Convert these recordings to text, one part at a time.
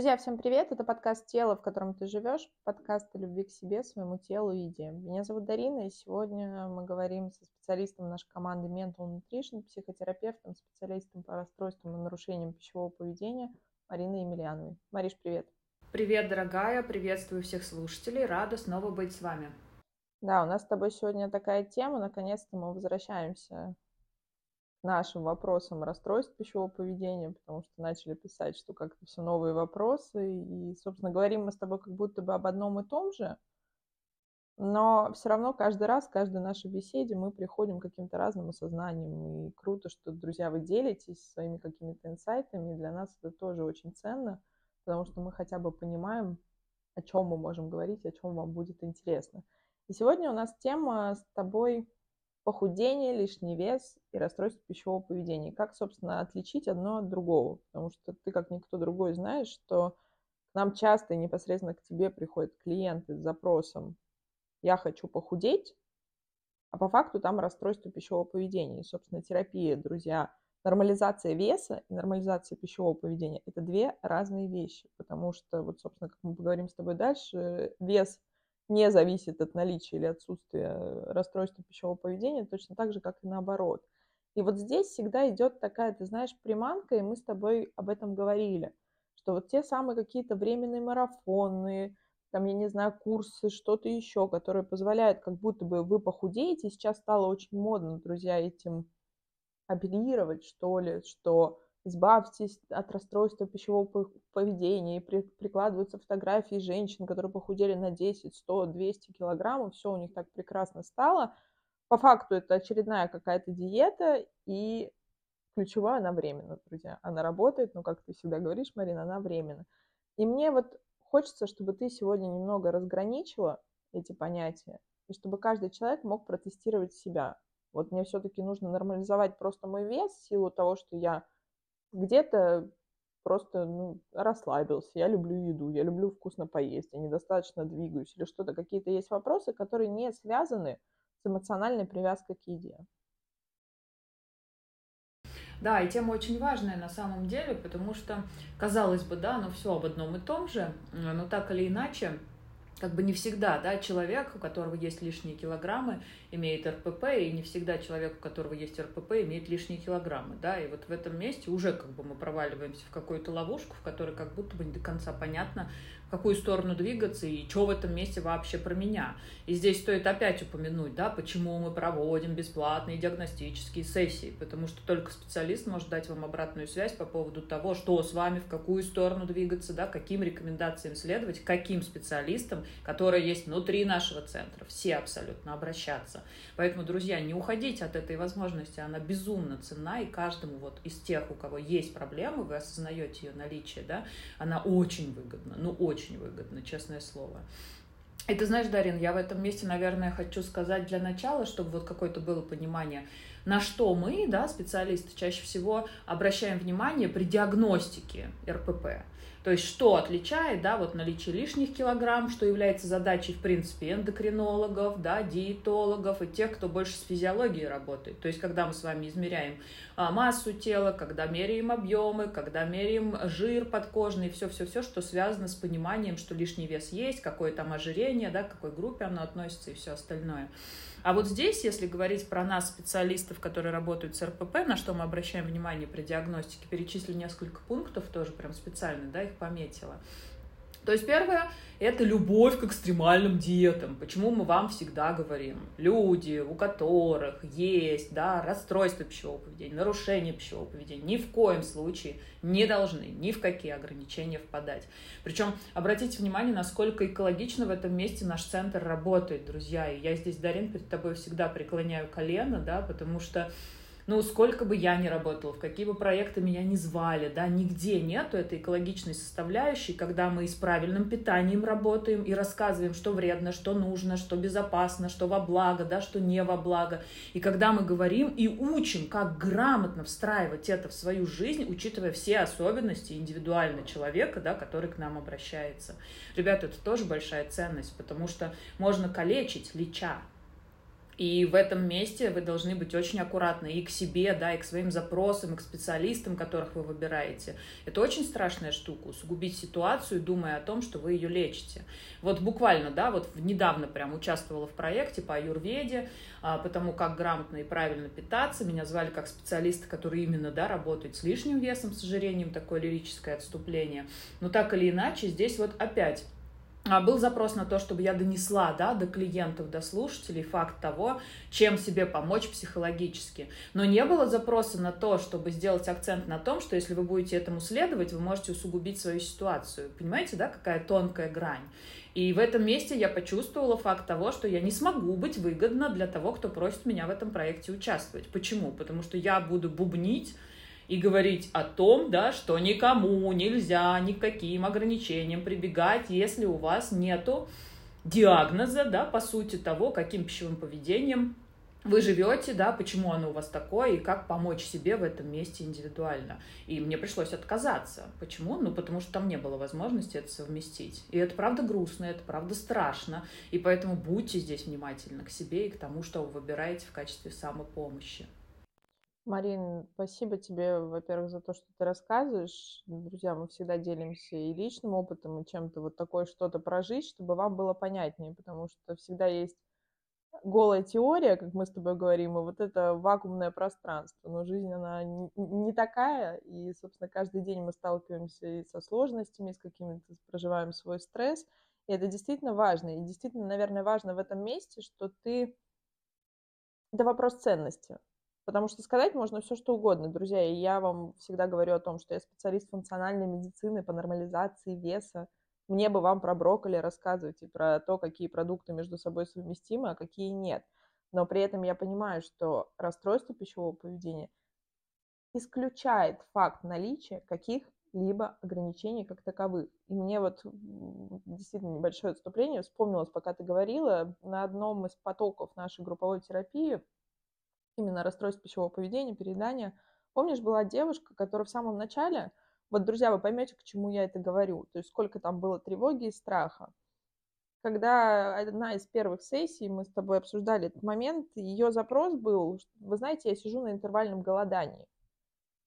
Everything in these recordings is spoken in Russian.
Друзья, всем привет! Это подкаст «Тело, в котором ты живешь», подкаст о любви к себе, своему телу и еде. Меня зовут Дарина, и сегодня мы говорим со специалистом нашей команды Mental Nutrition, психотерапевтом, специалистом по расстройствам и нарушениям пищевого поведения Мариной Емельяновой. Мариш, привет! Привет, дорогая! Приветствую всех слушателей, рада снова быть с вами. Да, у нас с тобой сегодня такая тема, наконец-то мы возвращаемся нашим вопросам расстройств пищевого поведения, потому что начали писать, что как-то все новые вопросы, и, собственно, говорим мы с тобой как будто бы об одном и том же, но все равно каждый раз, каждой нашей беседе мы приходим к каким-то разным осознаниям, и круто, что, друзья, вы делитесь своими какими-то инсайтами, для нас это тоже очень ценно, потому что мы хотя бы понимаем, о чем мы можем говорить, о чем вам будет интересно. И сегодня у нас тема с тобой похудение, лишний вес и расстройство пищевого поведения. Как, собственно, отличить одно от другого? Потому что ты, как никто другой, знаешь, что к нам часто и непосредственно к тебе приходят клиенты с запросом «я хочу похудеть», а по факту там расстройство пищевого поведения. И, собственно, терапия, друзья, нормализация веса и нормализация пищевого поведения – это две разные вещи, потому что, вот, собственно, как мы поговорим с тобой дальше, вес не зависит от наличия или отсутствия расстройства пищевого поведения, точно так же, как и наоборот. И вот здесь всегда идет такая, ты знаешь, приманка, и мы с тобой об этом говорили, что вот те самые какие-то временные марафоны, там, я не знаю, курсы, что-то еще, которые позволяют, как будто бы вы похудеете, сейчас стало очень модно, друзья, этим апеллировать, что ли, что избавьтесь от расстройства пищевого поведения, и при, прикладываются фотографии женщин, которые похудели на 10, 100, 200 килограммов, все у них так прекрасно стало. По факту это очередная какая-то диета, и ключевая она временно, друзья. Она работает, но, как ты всегда говоришь, Марина, она временно. И мне вот хочется, чтобы ты сегодня немного разграничила эти понятия, и чтобы каждый человек мог протестировать себя. Вот мне все-таки нужно нормализовать просто мой вес в силу того, что я где-то просто ну, расслабился, я люблю еду, я люблю вкусно поесть, я недостаточно двигаюсь или что-то, какие-то есть вопросы, которые не связаны с эмоциональной привязкой к еде. Да, и тема очень важная на самом деле, потому что, казалось бы, да, ну все об одном и том же, но так или иначе, как бы не всегда, да, человек, у которого есть лишние килограммы, имеет РПП, и не всегда человек, у которого есть РПП, имеет лишние килограммы, да, и вот в этом месте уже как бы мы проваливаемся в какую-то ловушку, в которой как будто бы не до конца понятно, в какую сторону двигаться и что в этом месте вообще про меня. И здесь стоит опять упомянуть, да, почему мы проводим бесплатные диагностические сессии, потому что только специалист может дать вам обратную связь по поводу того, что с вами, в какую сторону двигаться, да, каким рекомендациям следовать, каким специалистам, которые есть внутри нашего центра, все абсолютно обращаться. Поэтому, друзья, не уходите от этой возможности, она безумно ценна, и каждому вот из тех, у кого есть проблемы, вы осознаете ее наличие, да, она очень выгодна, ну очень выгодно, честное слово. И ты знаешь, Дарин, я в этом месте, наверное, хочу сказать для начала, чтобы вот какое-то было понимание, на что мы, да, специалисты, чаще всего обращаем внимание при диагностике РПП. То есть что отличает, да, вот наличие лишних килограмм, что является задачей, в принципе, эндокринологов, да, диетологов и тех, кто больше с физиологией работает. То есть когда мы с вами измеряем массу тела, когда меряем объемы, когда меряем жир подкожный, все-все-все, что связано с пониманием, что лишний вес есть, какое там ожирение, да, к какой группе оно относится и все остальное. А вот здесь, если говорить про нас, специалистов, которые работают с РПП, на что мы обращаем внимание при диагностике, перечислю несколько пунктов тоже прям специально, да, их пометила. То есть первое – это любовь к экстремальным диетам. Почему мы вам всегда говорим? Люди, у которых есть да, расстройство пищевого поведения, нарушение пищевого поведения, ни в коем случае не должны ни в какие ограничения впадать. Причем обратите внимание, насколько экологично в этом месте наш центр работает, друзья. И я здесь, Дарин, перед тобой всегда преклоняю колено, да, потому что ну, сколько бы я ни работала, в какие бы проекты меня не звали, да, нигде нету этой экологичной составляющей, когда мы с правильным питанием работаем и рассказываем, что вредно, что нужно, что безопасно, что во благо, да, что не во благо. И когда мы говорим и учим, как грамотно встраивать это в свою жизнь, учитывая все особенности индивидуально человека, да, который к нам обращается. Ребята, это тоже большая ценность, потому что можно калечить, леча, И в этом месте вы должны быть очень аккуратны и к себе, да, и к своим запросам, и к специалистам, которых вы выбираете. Это очень страшная штука, усугубить ситуацию, думая о том, что вы ее лечите. Вот буквально, да, вот недавно прям участвовала в проекте по аюрведе, а, потому как грамотно и правильно питаться. Меня звали как специалиста, который именно, да, работает с лишним весом, с ожирением, такое лирическое отступление. Но так или иначе, здесь вот опять был запрос на то, чтобы я донесла да, до клиентов, до слушателей факт того, чем себе помочь психологически. Но не было запроса на то, чтобы сделать акцент на том, что если вы будете этому следовать, вы можете усугубить свою ситуацию. Понимаете, да, какая тонкая грань? И в этом месте я почувствовала факт того, что я не смогу быть выгодна для того, кто просит меня в этом проекте участвовать. Почему? Потому что я буду бубнить и говорить о том, да, что никому нельзя никаким ограничениям прибегать, если у вас нету диагноза, да, по сути того, каким пищевым поведением вы живете, да, почему оно у вас такое, и как помочь себе в этом месте индивидуально. И мне пришлось отказаться. Почему? Ну, потому что там не было возможности это совместить. И это правда грустно, это правда страшно. И поэтому будьте здесь внимательны к себе и к тому, что вы выбираете в качестве самопомощи. Марин, спасибо тебе, во-первых, за то, что ты рассказываешь. Друзья, мы всегда делимся и личным опытом, и чем-то вот такое что-то прожить, чтобы вам было понятнее, потому что всегда есть голая теория, как мы с тобой говорим, и вот это вакуумное пространство. Но жизнь, она не такая, и, собственно, каждый день мы сталкиваемся и со сложностями, и с какими-то проживаем свой стресс, и это действительно важно. И действительно, наверное, важно в этом месте, что ты... Это вопрос ценности. Потому что сказать можно все, что угодно, друзья. И я вам всегда говорю о том, что я специалист функциональной медицины по нормализации веса. Мне бы вам про брокколи рассказывать и про то, какие продукты между собой совместимы, а какие нет. Но при этом я понимаю, что расстройство пищевого поведения исключает факт наличия каких-либо ограничений как таковых. И мне вот действительно небольшое отступление вспомнилось, пока ты говорила, на одном из потоков нашей групповой терапии именно расстройств пищевого поведения, переедания. Помнишь, была девушка, которая в самом начале, вот, друзья, вы поймете, к чему я это говорю, то есть сколько там было тревоги и страха. Когда одна из первых сессий, мы с тобой обсуждали этот момент, ее запрос был, вы знаете, я сижу на интервальном голодании.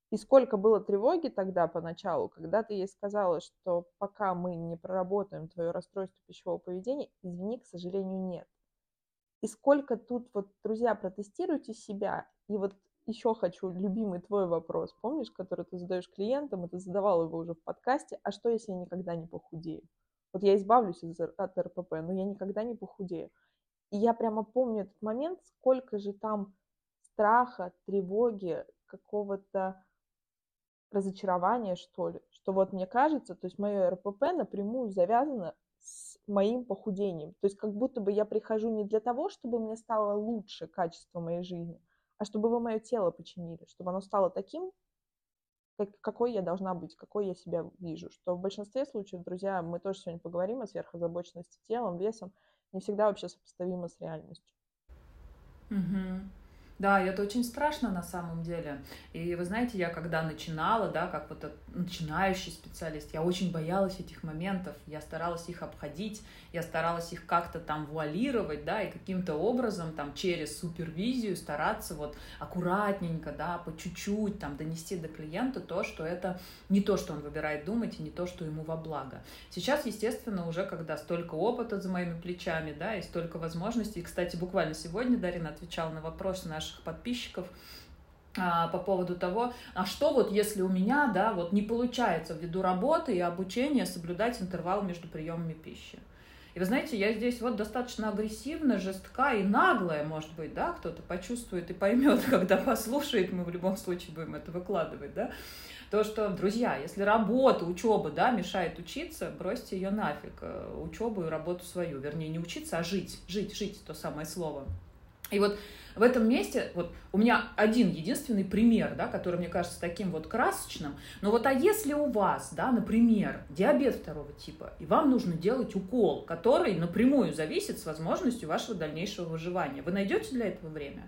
И сколько было тревоги тогда поначалу, когда ты ей сказала, что пока мы не проработаем твое расстройство пищевого поведения, извини, к сожалению, нет. И сколько тут вот, друзья, протестируйте себя. И вот еще хочу любимый твой вопрос, помнишь, который ты задаешь клиентам, и ты задавал его уже в подкасте, а что, если я никогда не похудею? Вот я избавлюсь от РПП, но я никогда не похудею. И я прямо помню этот момент, сколько же там страха, тревоги, какого-то разочарования, что ли, что вот мне кажется, то есть мое РПП напрямую завязано моим похудением. То есть как будто бы я прихожу не для того, чтобы мне стало лучше качество моей жизни, а чтобы вы мое тело починили, чтобы оно стало таким, как, какой я должна быть, какой я себя вижу. Что в большинстве случаев, друзья, мы тоже сегодня поговорим о сверхозабоченности телом, весом, не всегда вообще сопоставимо с реальностью. Угу. Да, и это очень страшно на самом деле. И вы знаете, я когда начинала, да, как вот начинающий специалист, я очень боялась этих моментов, я старалась их обходить, я старалась их как-то там вуалировать, да, и каким-то образом там через супервизию стараться вот аккуратненько, да, по чуть-чуть там донести до клиента то, что это не то, что он выбирает думать, и не то, что ему во благо. Сейчас, естественно, уже когда столько опыта за моими плечами, да, и столько возможностей, и, кстати, буквально сегодня Дарина отвечала на вопрос наших наших подписчиков а, по поводу того, а что вот если у меня, да, вот не получается ввиду работы и обучения соблюдать интервал между приемами пищи. И вы знаете, я здесь вот достаточно агрессивно, жестка и наглая, может быть, да, кто-то почувствует и поймет, когда послушает, мы в любом случае будем это выкладывать, да, то, что, друзья, если работа, учеба, да, мешает учиться, бросьте ее нафиг, э, учебу и работу свою, вернее, не учиться, а жить, жить, жить, то самое слово. И вот в этом месте вот у меня один единственный пример, да, который мне кажется таким вот красочным. Но вот а если у вас, да, например, диабет второго типа, и вам нужно делать укол, который напрямую зависит с возможностью вашего дальнейшего выживания, вы найдете для этого время?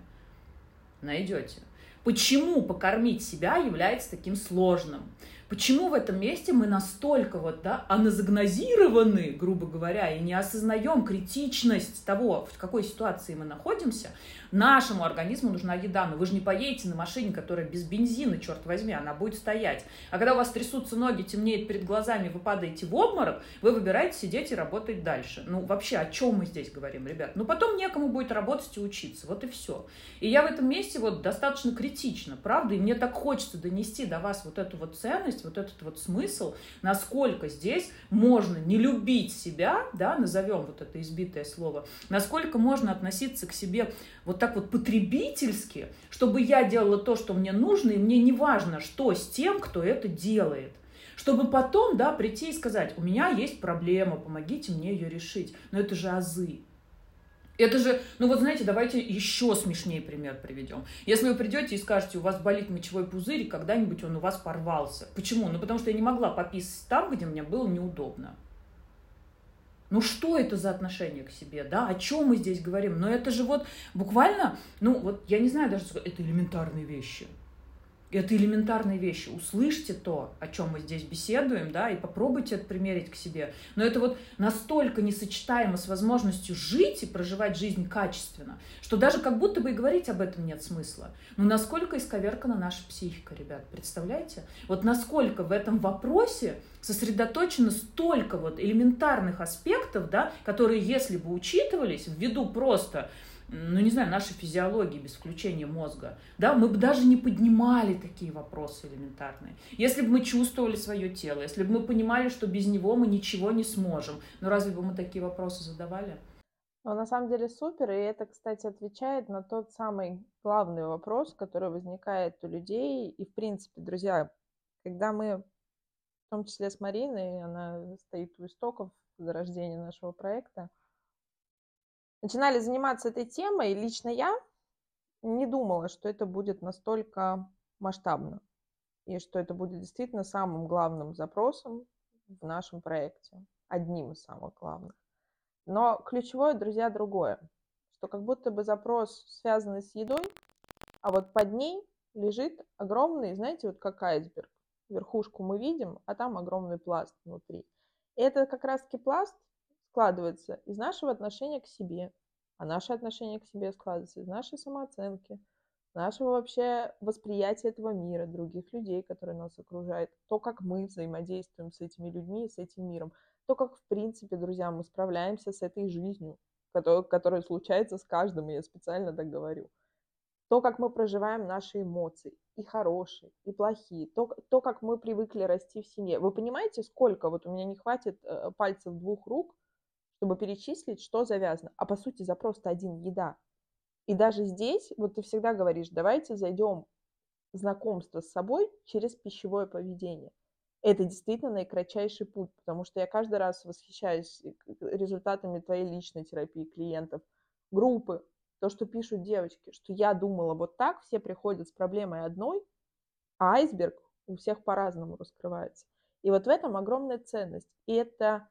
Найдете. Почему покормить себя является таким сложным? Почему в этом месте мы настолько вот, да, аназагнозированы, грубо говоря, и не осознаем критичность того, в какой ситуации мы находимся, Нашему организму нужна еда, но вы же не поедете на машине, которая без бензина, черт возьми, она будет стоять. А когда у вас трясутся ноги, темнеет перед глазами, вы падаете в обморок, вы выбираете сидеть и работать дальше. Ну, вообще, о чем мы здесь говорим, ребят? Ну, потом некому будет работать и учиться, вот и все. И я в этом месте вот достаточно критично, правда, и мне так хочется донести до вас вот эту вот ценность, вот этот вот смысл, насколько здесь можно не любить себя, да, назовем вот это избитое слово, насколько можно относиться к себе вот так вот потребительски, чтобы я делала то, что мне нужно, и мне не важно, что с тем, кто это делает. Чтобы потом, да, прийти и сказать, у меня есть проблема, помогите мне ее решить. Но это же азы. Это же, ну вот знаете, давайте еще смешнее пример приведем. Если вы придете и скажете, у вас болит мочевой пузырь, и когда-нибудь он у вас порвался. Почему? Ну потому что я не могла пописать там, где мне было неудобно. Ну что это за отношение к себе, да? О чем мы здесь говорим? Но это же вот буквально, ну вот я не знаю даже, это элементарные вещи. Это элементарные вещи. Услышьте то, о чем мы здесь беседуем, да, и попробуйте это примерить к себе. Но это вот настолько несочетаемо с возможностью жить и проживать жизнь качественно, что даже как будто бы и говорить об этом нет смысла. Но насколько исковеркана наша психика, ребят, представляете? Вот насколько в этом вопросе сосредоточено столько вот элементарных аспектов, да, которые, если бы учитывались ввиду просто ну, не знаю, нашей физиологии без включения мозга, да, мы бы даже не поднимали такие вопросы элементарные. Если бы мы чувствовали свое тело, если бы мы понимали, что без него мы ничего не сможем, ну, разве бы мы такие вопросы задавали? Ну, на самом деле супер, и это, кстати, отвечает на тот самый главный вопрос, который возникает у людей. И, в принципе, друзья, когда мы, в том числе с Мариной, она стоит у истоков зарождения нашего проекта, начинали заниматься этой темой, лично я не думала, что это будет настолько масштабно и что это будет действительно самым главным запросом в нашем проекте, одним из самых главных. Но ключевое, друзья, другое, что как будто бы запрос связанный с едой, а вот под ней лежит огромный, знаете, вот как айсберг. Верхушку мы видим, а там огромный пласт внутри. И это как раз-таки пласт складывается из нашего отношения к себе, а наше отношение к себе складывается из нашей самооценки, нашего вообще восприятия этого мира, других людей, которые нас окружают, то, как мы взаимодействуем с этими людьми и с этим миром, то, как, в принципе, друзья, мы справляемся с этой жизнью, которая, которая случается с каждым, и я специально так говорю. То, как мы проживаем наши эмоции, и хорошие, и плохие, то, то, как мы привыкли расти в семье. Вы понимаете, сколько, вот у меня не хватит э, пальцев двух рук, чтобы перечислить, что завязано. А по сути запрос-то один – еда. И даже здесь, вот ты всегда говоришь, давайте зайдем знакомство с собой через пищевое поведение. Это действительно наикратчайший путь, потому что я каждый раз восхищаюсь результатами твоей личной терапии клиентов, группы, то, что пишут девочки, что я думала вот так, все приходят с проблемой одной, а айсберг у всех по-разному раскрывается. И вот в этом огромная ценность. И это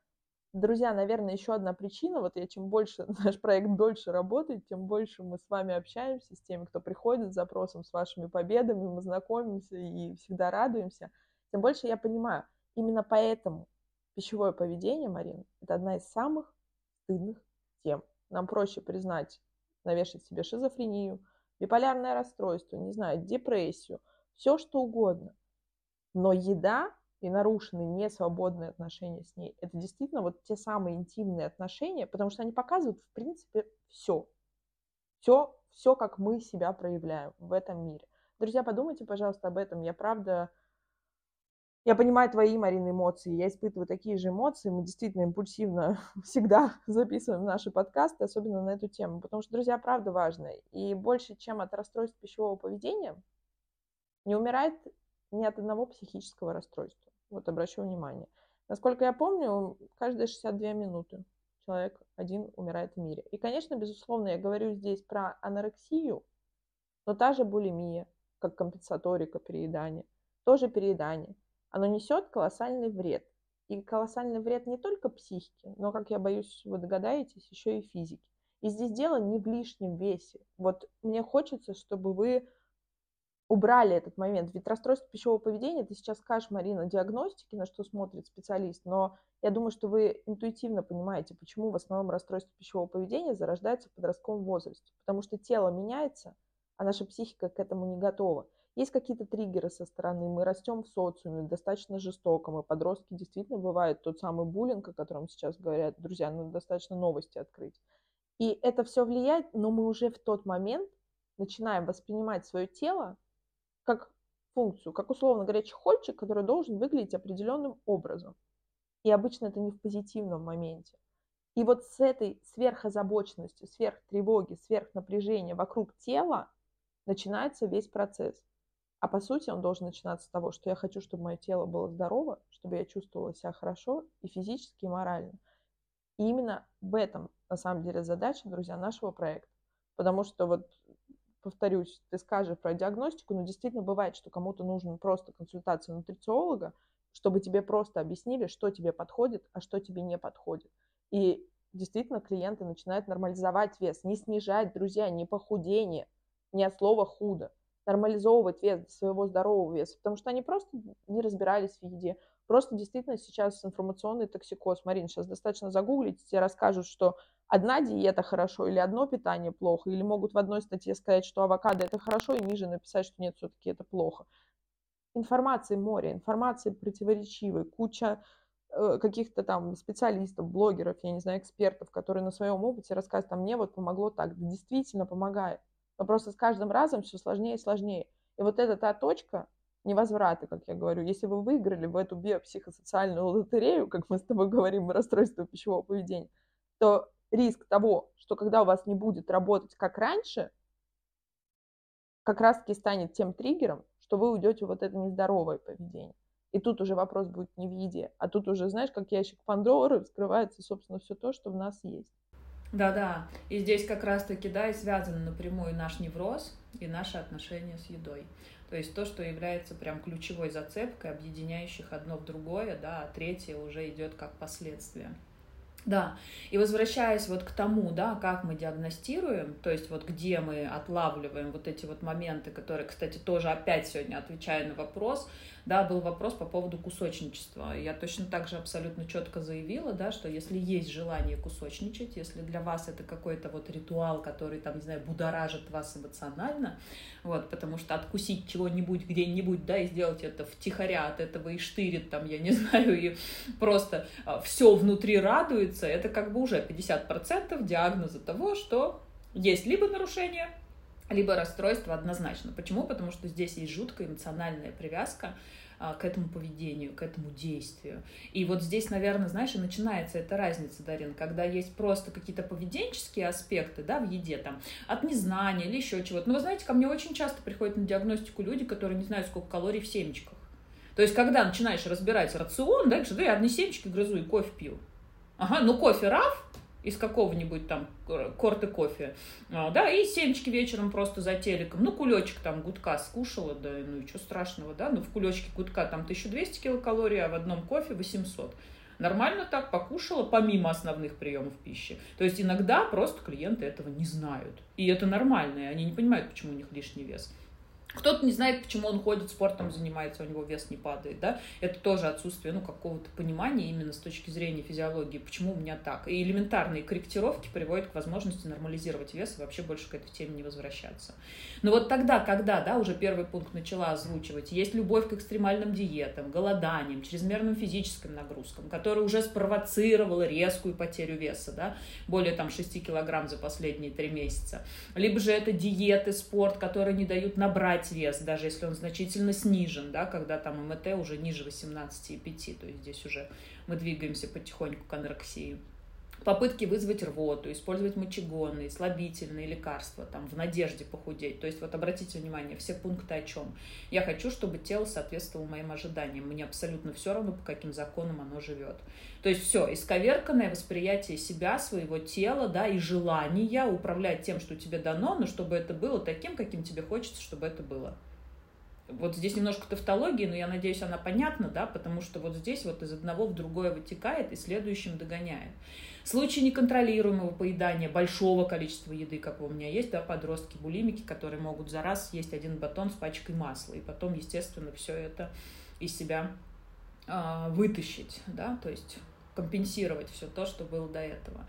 Друзья, наверное, еще одна причина, вот я чем больше наш проект дольше работает, тем больше мы с вами общаемся, с теми, кто приходит с запросом, с вашими победами, мы знакомимся и всегда радуемся, тем больше я понимаю, именно поэтому пищевое поведение, Марина, это одна из самых стыдных тем. Нам проще признать, навешать себе шизофрению, биполярное расстройство, не знаю, депрессию, все что угодно. Но еда и нарушены несвободные отношения с ней, это действительно вот те самые интимные отношения, потому что они показывают, в принципе, все. Все, все, как мы себя проявляем в этом мире. Друзья, подумайте, пожалуйста, об этом. Я правда... Я понимаю твои, Марина, эмоции. Я испытываю такие же эмоции. Мы действительно импульсивно всегда записываем наши подкасты, особенно на эту тему. Потому что, друзья, правда важно. И больше, чем от расстройств пищевого поведения, не умирает ни от одного психического расстройства. Вот обращу внимание. Насколько я помню, каждые 62 минуты человек один умирает в мире. И, конечно, безусловно, я говорю здесь про анорексию, но та же булимия, как компенсаторика переедания, тоже переедание. Оно несет колоссальный вред. И колоссальный вред не только психике, но, как я боюсь, вы догадаетесь, еще и физике. И здесь дело не в лишнем весе. Вот мне хочется, чтобы вы убрали этот момент. Ведь расстройство пищевого поведения, ты сейчас скажешь, Марина, диагностики, на что смотрит специалист, но я думаю, что вы интуитивно понимаете, почему в основном расстройство пищевого поведения зарождается в подростковом возрасте. Потому что тело меняется, а наша психика к этому не готова. Есть какие-то триггеры со стороны, мы растем в социуме достаточно жестоко, мы подростки действительно бывает тот самый буллинг, о котором сейчас говорят, друзья, ну достаточно новости открыть. И это все влияет, но мы уже в тот момент начинаем воспринимать свое тело как функцию, как условно говоря чехольчик, который должен выглядеть определенным образом. И обычно это не в позитивном моменте. И вот с этой сверхозабоченностью, сверхтревоги, сверхнапряжения вокруг тела начинается весь процесс. А по сути он должен начинаться с того, что я хочу, чтобы мое тело было здорово, чтобы я чувствовала себя хорошо и физически, и морально. И именно в этом, на самом деле, задача, друзья, нашего проекта. Потому что вот повторюсь, ты скажешь про диагностику, но действительно бывает, что кому-то нужна просто консультация нутрициолога, чтобы тебе просто объяснили, что тебе подходит, а что тебе не подходит. И действительно клиенты начинают нормализовать вес, не снижать, друзья, не похудение, не от слова худо, нормализовывать вес до своего здорового веса, потому что они просто не разбирались в еде. Просто действительно сейчас информационный токсикоз. Марин, сейчас достаточно загуглить, тебе расскажут, что одна диета хорошо или одно питание плохо, или могут в одной статье сказать, что авокадо это хорошо, и ниже написать, что нет, все-таки это плохо. Информации море, информации противоречивой, куча э, каких-то там специалистов, блогеров, я не знаю, экспертов, которые на своем опыте рассказывают, а мне вот помогло так, да, действительно помогает. Но просто с каждым разом все сложнее и сложнее. И вот это та точка невозврата, как я говорю. Если вы выиграли в эту биопсихосоциальную лотерею, как мы с тобой говорим, расстройство пищевого поведения, то риск того, что когда у вас не будет работать как раньше, как раз-таки станет тем триггером, что вы уйдете в вот это нездоровое поведение. И тут уже вопрос будет не в еде, а тут уже, знаешь, как ящик Пандоры вскрывается, собственно, все то, что в нас есть. Да-да, и здесь как раз-таки, да, и связан напрямую наш невроз и наши отношения с едой. То есть то, что является прям ключевой зацепкой, объединяющих одно в другое, да, а третье уже идет как последствие. Да, и возвращаясь вот к тому, да, как мы диагностируем, то есть вот где мы отлавливаем вот эти вот моменты, которые, кстати, тоже опять сегодня отвечая на вопрос, да, был вопрос по поводу кусочничества. Я точно так же абсолютно четко заявила, да, что если есть желание кусочничать, если для вас это какой-то вот ритуал, который, там, не знаю, будоражит вас эмоционально, вот, потому что откусить чего-нибудь где-нибудь, да, и сделать это втихаря от этого и штырит, там, я не знаю, и просто а, все внутри радуется, это как бы уже 50% диагноза того, что есть либо нарушение, либо расстройство однозначно. Почему? Потому что здесь есть жуткая эмоциональная привязка а, к этому поведению, к этому действию. И вот здесь, наверное, знаешь, и начинается эта разница, Дарин, когда есть просто какие-то поведенческие аспекты, да, в еде, там, от незнания или еще чего-то. Но вы знаете, ко мне очень часто приходят на диагностику люди, которые не знают, сколько калорий в семечках. То есть, когда начинаешь разбирать рацион, да, что да, я одни семечки грызу и кофе пью. Ага, ну кофе раф, из какого-нибудь там корты кофе, а, да, и семечки вечером просто за телеком, ну, кулечек там гудка скушала, да, ну, и что страшного, да, ну, в кулечке гудка там 1200 килокалорий, а в одном кофе 800. Нормально так покушала, помимо основных приемов пищи. То есть иногда просто клиенты этого не знают. И это нормально, и они не понимают, почему у них лишний вес. Кто-то не знает, почему он ходит, спортом занимается, у него вес не падает, да, это тоже отсутствие, ну, какого-то понимания именно с точки зрения физиологии, почему у меня так. И элементарные корректировки приводят к возможности нормализировать вес и вообще больше к этой теме не возвращаться. Но вот тогда, когда, да, уже первый пункт начала озвучивать, есть любовь к экстремальным диетам, голоданиям, чрезмерным физическим нагрузкам, которая уже спровоцировала резкую потерю веса, да, более там 6 килограмм за последние три месяца. Либо же это диеты, спорт, которые не дают набрать набрать вес, даже если он значительно снижен, да, когда там МТ уже ниже 18,5, то есть здесь уже мы двигаемся потихоньку к анорексии. Попытки вызвать рвоту, использовать мочегонные, слабительные лекарства, там, в надежде похудеть. То есть вот обратите внимание, все пункты о чем. Я хочу, чтобы тело соответствовало моим ожиданиям. Мне абсолютно все равно, по каким законам оно живет. То есть все, исковерканное восприятие себя, своего тела, да, и желания управлять тем, что тебе дано, но чтобы это было таким, каким тебе хочется, чтобы это было. Вот здесь немножко тавтологии, но я надеюсь, она понятна, да, потому что вот здесь вот из одного в другое вытекает и следующим догоняет. В случае неконтролируемого поедания большого количества еды, как у меня есть, да, подростки, булимики, которые могут за раз съесть один батон с пачкой масла, и потом, естественно, все это из себя э, вытащить, да, то есть компенсировать все то, что было до этого.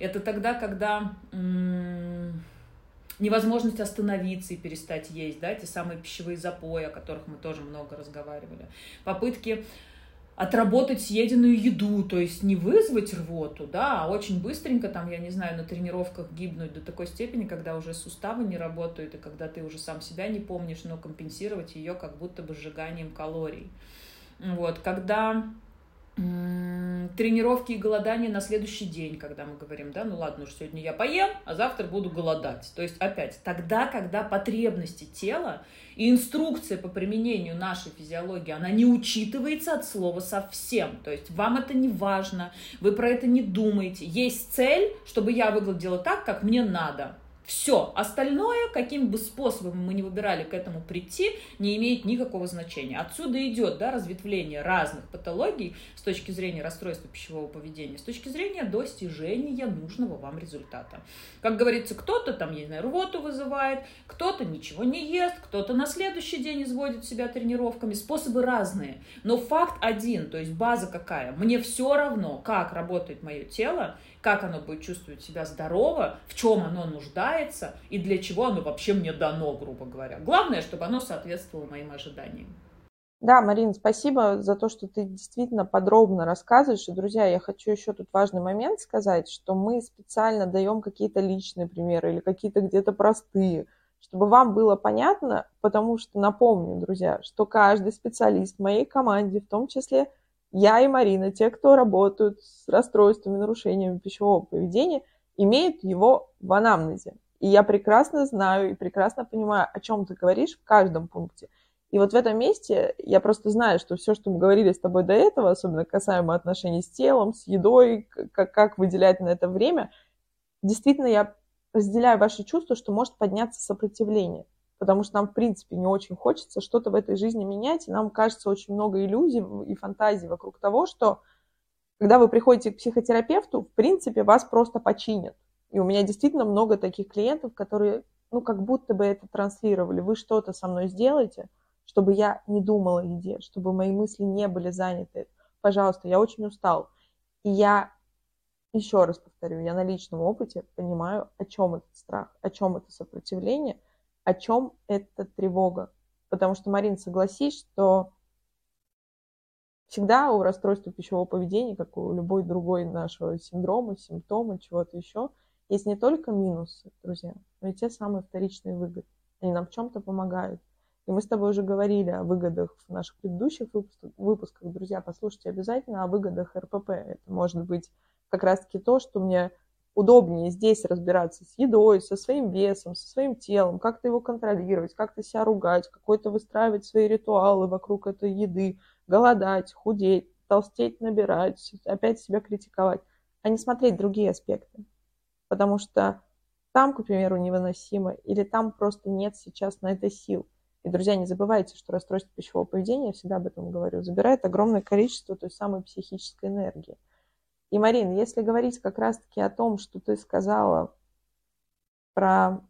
Это тогда, когда м- невозможность остановиться и перестать есть, да, те самые пищевые запои, о которых мы тоже много разговаривали, попытки отработать съеденную еду, то есть не вызвать рвоту, да, а очень быстренько там, я не знаю, на тренировках гибнуть до такой степени, когда уже суставы не работают, и когда ты уже сам себя не помнишь, но компенсировать ее как будто бы сжиганием калорий. Вот, когда тренировки и голодание на следующий день, когда мы говорим, да, ну ладно, уж сегодня я поем, а завтра буду голодать. То есть опять, тогда, когда потребности тела и инструкция по применению нашей физиологии, она не учитывается от слова совсем. То есть вам это не важно, вы про это не думаете. Есть цель, чтобы я выглядела так, как мне надо. Все. Остальное, каким бы способом мы не выбирали к этому прийти, не имеет никакого значения. Отсюда идет да, разветвление разных патологий с точки зрения расстройства пищевого поведения, с точки зрения достижения нужного вам результата. Как говорится, кто-то там, я не знаю, рвоту вызывает, кто-то ничего не ест, кто-то на следующий день изводит себя тренировками. Способы разные. Но факт один, то есть база какая. Мне все равно, как работает мое тело, как оно будет чувствовать себя здорово, в чем оно нуждается и для чего оно вообще мне дано, грубо говоря. Главное, чтобы оно соответствовало моим ожиданиям. Да, Марин, спасибо за то, что ты действительно подробно рассказываешь. И, друзья, я хочу еще тут важный момент сказать, что мы специально даем какие-то личные примеры или какие-то где-то простые, чтобы вам было понятно, потому что напомню, друзья, что каждый специалист в моей команде, в том числе я и Марина, те, кто работают с расстройствами, нарушениями пищевого поведения, имеют его в анамнезе. И я прекрасно знаю и прекрасно понимаю, о чем ты говоришь в каждом пункте. И вот в этом месте я просто знаю, что все, что мы говорили с тобой до этого, особенно касаемо отношений с телом, с едой, как, как выделять на это время, действительно я разделяю ваши чувства, что может подняться сопротивление потому что нам, в принципе, не очень хочется что-то в этой жизни менять, и нам кажется очень много иллюзий и фантазий вокруг того, что когда вы приходите к психотерапевту, в принципе, вас просто починят. И у меня действительно много таких клиентов, которые, ну, как будто бы это транслировали. Вы что-то со мной сделаете, чтобы я не думала о еде, чтобы мои мысли не были заняты. Пожалуйста, я очень устал. И я, еще раз повторю, я на личном опыте понимаю, о чем этот страх, о чем это сопротивление – о чем эта тревога. Потому что, Марин, согласись, что всегда у расстройства пищевого поведения, как у любой другой нашего синдрома, симптома, чего-то еще, есть не только минусы, друзья, но и те самые вторичные выгоды. Они нам в чем-то помогают. И мы с тобой уже говорили о выгодах в наших предыдущих выпусках. Друзья, послушайте обязательно о выгодах РПП. Это может быть как раз-таки то, что мне удобнее здесь разбираться с едой, со своим весом, со своим телом, как-то его контролировать, как-то себя ругать, какой-то выстраивать свои ритуалы вокруг этой еды, голодать, худеть, толстеть, набирать, опять себя критиковать, а не смотреть другие аспекты. Потому что там, к примеру, невыносимо, или там просто нет сейчас на это сил. И, друзья, не забывайте, что расстройство пищевого поведения, я всегда об этом говорю, забирает огромное количество той самой психической энергии. И, Марин, если говорить как раз-таки о том, что ты сказала про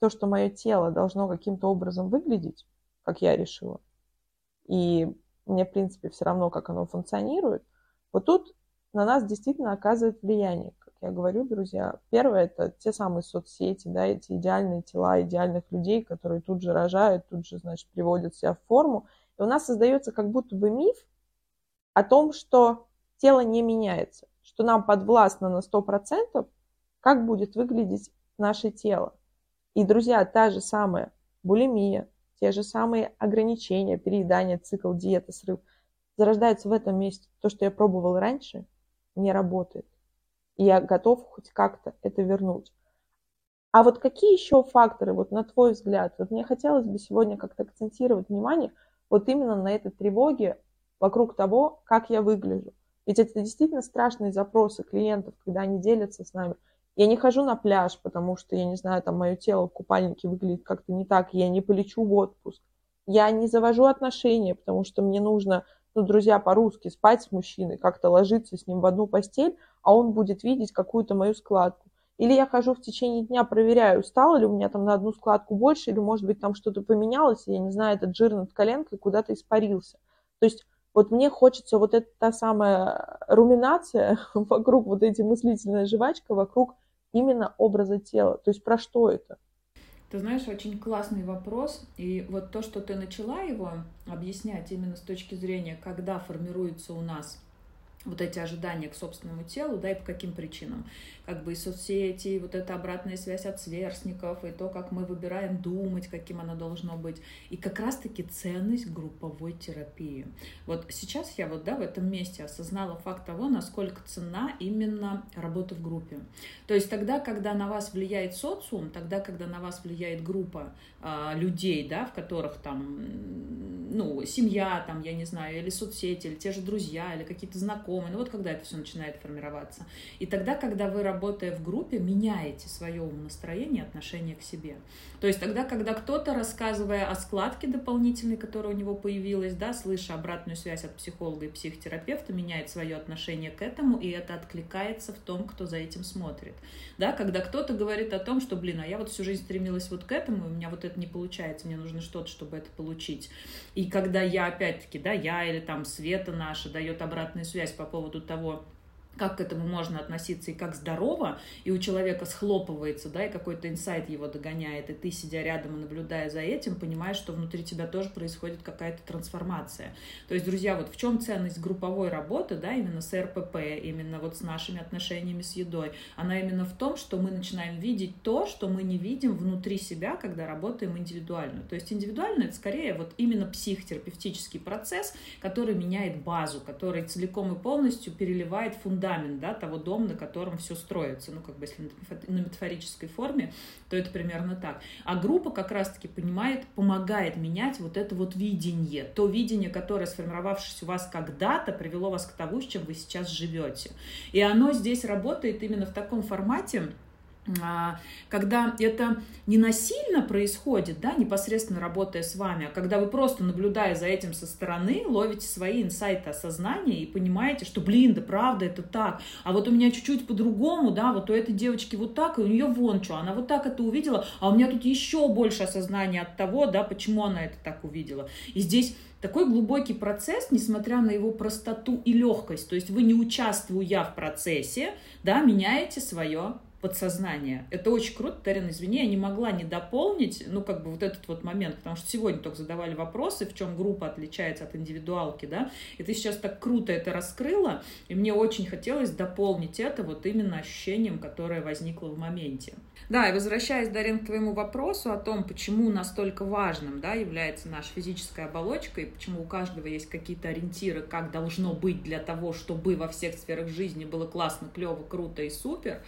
то, что мое тело должно каким-то образом выглядеть, как я решила, и мне, в принципе, все равно, как оно функционирует, вот тут на нас действительно оказывает влияние, как я говорю, друзья. Первое – это те самые соцсети, да, эти идеальные тела идеальных людей, которые тут же рожают, тут же, значит, приводят себя в форму. И у нас создается как будто бы миф о том, что тело не меняется что нам подвластно на 100%, как будет выглядеть наше тело. И, друзья, та же самая булимия, те же самые ограничения, переедание, цикл, диета, срыв, зарождаются в этом месте. То, что я пробовал раньше, не работает. И я готов хоть как-то это вернуть. А вот какие еще факторы, вот на твой взгляд, вот мне хотелось бы сегодня как-то акцентировать внимание вот именно на этой тревоге вокруг того, как я выгляжу. Ведь это действительно страшные запросы клиентов, когда они делятся с нами. Я не хожу на пляж, потому что, я не знаю, там мое тело в купальнике выглядит как-то не так, я не полечу в отпуск. я не завожу отношения, потому что мне нужно, ну, друзья, по-русски спать с мужчиной, как-то ложиться с ним в одну постель, а он будет видеть какую-то мою складку. Или я хожу в течение дня, проверяю, стало ли у меня там на одну складку больше, или, может быть, там что-то поменялось, и, я не знаю, этот жир над коленкой куда-то испарился. То есть вот мне хочется вот эта та самая руминация вокруг вот эти мыслительная жвачка, вокруг именно образа тела. То есть про что это? Ты знаешь, очень классный вопрос. И вот то, что ты начала его объяснять именно с точки зрения, когда формируется у нас вот эти ожидания к собственному телу, да, и по каким причинам как бы и соцсети, и вот эта обратная связь от сверстников, и то, как мы выбираем думать, каким оно должно быть. И как раз-таки ценность групповой терапии. Вот сейчас я вот, да, в этом месте осознала факт того, насколько цена именно работа в группе. То есть тогда, когда на вас влияет социум, тогда, когда на вас влияет группа э, людей, да, в которых там, ну, семья, там, я не знаю, или соцсети, или те же друзья, или какие-то знакомые, ну вот когда это все начинает формироваться. И тогда, когда вы работая в группе, меняете свое умонастроение, отношение к себе. То есть тогда, когда кто-то, рассказывая о складке дополнительной, которая у него появилась, да, слыша обратную связь от психолога и психотерапевта, меняет свое отношение к этому, и это откликается в том, кто за этим смотрит. Да, когда кто-то говорит о том, что, блин, а я вот всю жизнь стремилась вот к этому, и у меня вот это не получается, мне нужно что-то, чтобы это получить. И когда я, опять-таки, да, я или там Света наша дает обратную связь по поводу того, как к этому можно относиться и как здорово, и у человека схлопывается, да, и какой-то инсайт его догоняет, и ты, сидя рядом и наблюдая за этим, понимаешь, что внутри тебя тоже происходит какая-то трансформация. То есть, друзья, вот в чем ценность групповой работы, да, именно с РПП, именно вот с нашими отношениями с едой, она именно в том, что мы начинаем видеть то, что мы не видим внутри себя, когда работаем индивидуально. То есть индивидуально это скорее вот именно психотерапевтический процесс, который меняет базу, который целиком и полностью переливает фундамент фундамент да, того дома, на котором все строится. Ну, как бы если на метафорической форме, то это примерно так. А группа как раз-таки понимает, помогает менять вот это вот видение. То видение, которое, сформировавшись у вас когда-то, привело вас к тому, с чем вы сейчас живете. И оно здесь работает именно в таком формате, когда это не насильно происходит, да, непосредственно работая с вами, а когда вы просто, наблюдая за этим со стороны, ловите свои инсайты осознания и понимаете, что, блин, да правда, это так, а вот у меня чуть-чуть по-другому, да, вот у этой девочки вот так, и у нее вон что, она вот так это увидела, а у меня тут еще больше осознания от того, да, почему она это так увидела. И здесь такой глубокий процесс, несмотря на его простоту и легкость. То есть вы не участвуя в процессе, да, меняете свое подсознание. Это очень круто, Тарин, извини, я не могла не дополнить, ну, как бы вот этот вот момент, потому что сегодня только задавали вопросы, в чем группа отличается от индивидуалки, да, и ты сейчас так круто это раскрыла, и мне очень хотелось дополнить это вот именно ощущением, которое возникло в моменте. Да, и возвращаясь, Дарин, к твоему вопросу о том, почему настолько важным да, является наша физическая оболочка, и почему у каждого есть какие-то ориентиры, как должно быть для того, чтобы во всех сферах жизни было классно, клево, круто и супер,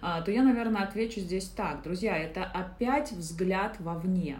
то я, наверное, отвечу здесь так. Друзья, это опять взгляд вовне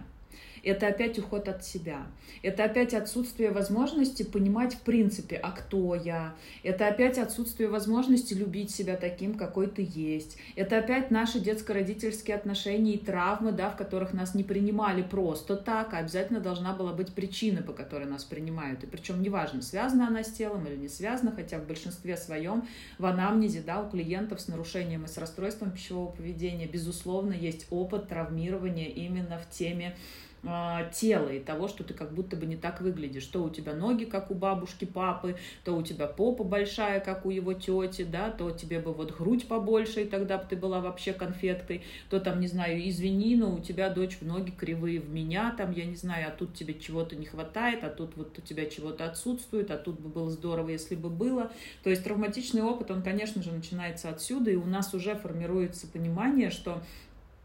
это опять уход от себя. Это опять отсутствие возможности понимать в принципе, а кто я. Это опять отсутствие возможности любить себя таким, какой ты есть. Это опять наши детско-родительские отношения и травмы, да, в которых нас не принимали просто так, а обязательно должна была быть причина, по которой нас принимают. И причем неважно, связана она с телом или не связана, хотя в большинстве своем в анамнезе да, у клиентов с нарушением и с расстройством пищевого поведения, безусловно, есть опыт травмирования именно в теме тела и того, что ты как будто бы не так выглядишь. То у тебя ноги, как у бабушки, папы, то у тебя попа большая, как у его тети, да, то тебе бы вот грудь побольше, и тогда бы ты была вообще конфеткой, то там, не знаю, извини, но у тебя дочь в ноги кривые в меня, там, я не знаю, а тут тебе чего-то не хватает, а тут вот у тебя чего-то отсутствует, а тут бы было здорово, если бы было. То есть травматичный опыт, он, конечно же, начинается отсюда, и у нас уже формируется понимание, что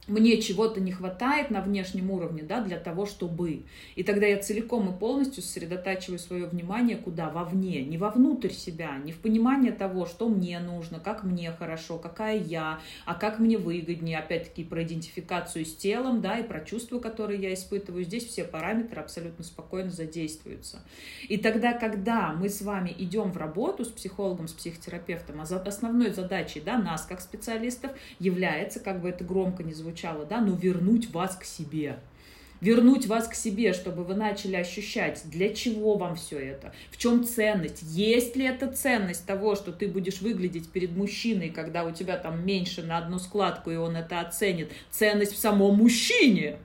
мне чего-то не хватает на внешнем уровне, да, для того, чтобы. И тогда я целиком и полностью сосредотачиваю свое внимание куда? Вовне, не вовнутрь себя, не в понимание того, что мне нужно, как мне хорошо, какая я, а как мне выгоднее, опять-таки про идентификацию с телом, да, и про чувства, которые я испытываю. Здесь все параметры абсолютно спокойно задействуются. И тогда, когда мы с вами идем в работу с психологом, с психотерапевтом, а основной задачей, да, нас как специалистов является, как бы это громко не звучало, звучало, да, но вернуть вас к себе. вернуть вас к себе, чтобы вы начали ощущать, для чего вам все это, в чем ценность, есть ли эта ценность того, что ты будешь выглядеть перед мужчиной, когда у тебя там меньше на одну складку, и он это оценит, ценность в самом мужчине,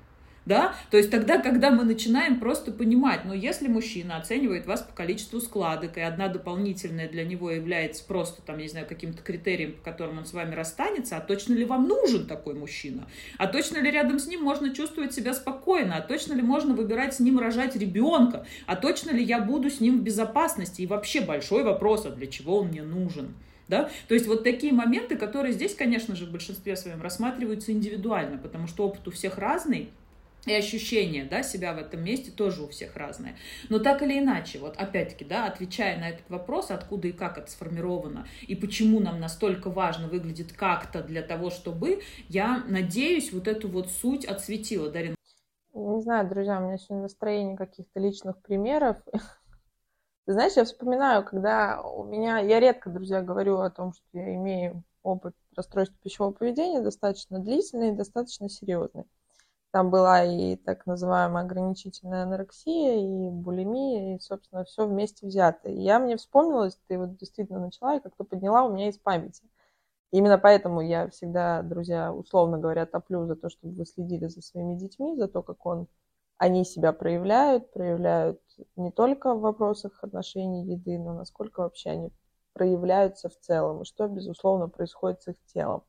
да, то есть тогда, когда мы начинаем просто понимать, ну, если мужчина оценивает вас по количеству складок, и одна дополнительная для него является просто, там, я не знаю, каким-то критерием, по которым он с вами расстанется, а точно ли вам нужен такой мужчина? А точно ли рядом с ним можно чувствовать себя спокойно? А точно ли можно выбирать с ним рожать ребенка? А точно ли я буду с ним в безопасности? И вообще большой вопрос, а для чего он мне нужен? Да? То есть вот такие моменты, которые здесь, конечно же, в большинстве своем рассматриваются индивидуально, потому что опыт у всех разный, и ощущение, да, себя в этом месте тоже у всех разное. Но так или иначе, вот опять-таки, да, отвечая на этот вопрос, откуда и как это сформировано, и почему нам настолько важно выглядит как-то для того, чтобы, я надеюсь, вот эту вот суть отсветила, Дарина. Не знаю, друзья, у меня сегодня настроение каких-то личных примеров. Ты знаешь, я вспоминаю, когда у меня... Я редко, друзья, говорю о том, что я имею опыт расстройства пищевого поведения достаточно длительный и достаточно серьезный. Там была и так называемая ограничительная анорексия, и булимия, и, собственно, все вместе взято. И я мне вспомнилась, ты вот действительно начала и как-то подняла у меня из памяти. Именно поэтому я всегда, друзья, условно говоря, топлю за то, чтобы вы следили за своими детьми, за то, как он, они себя проявляют, проявляют не только в вопросах отношений еды, но насколько вообще они проявляются в целом, и что, безусловно, происходит с их телом.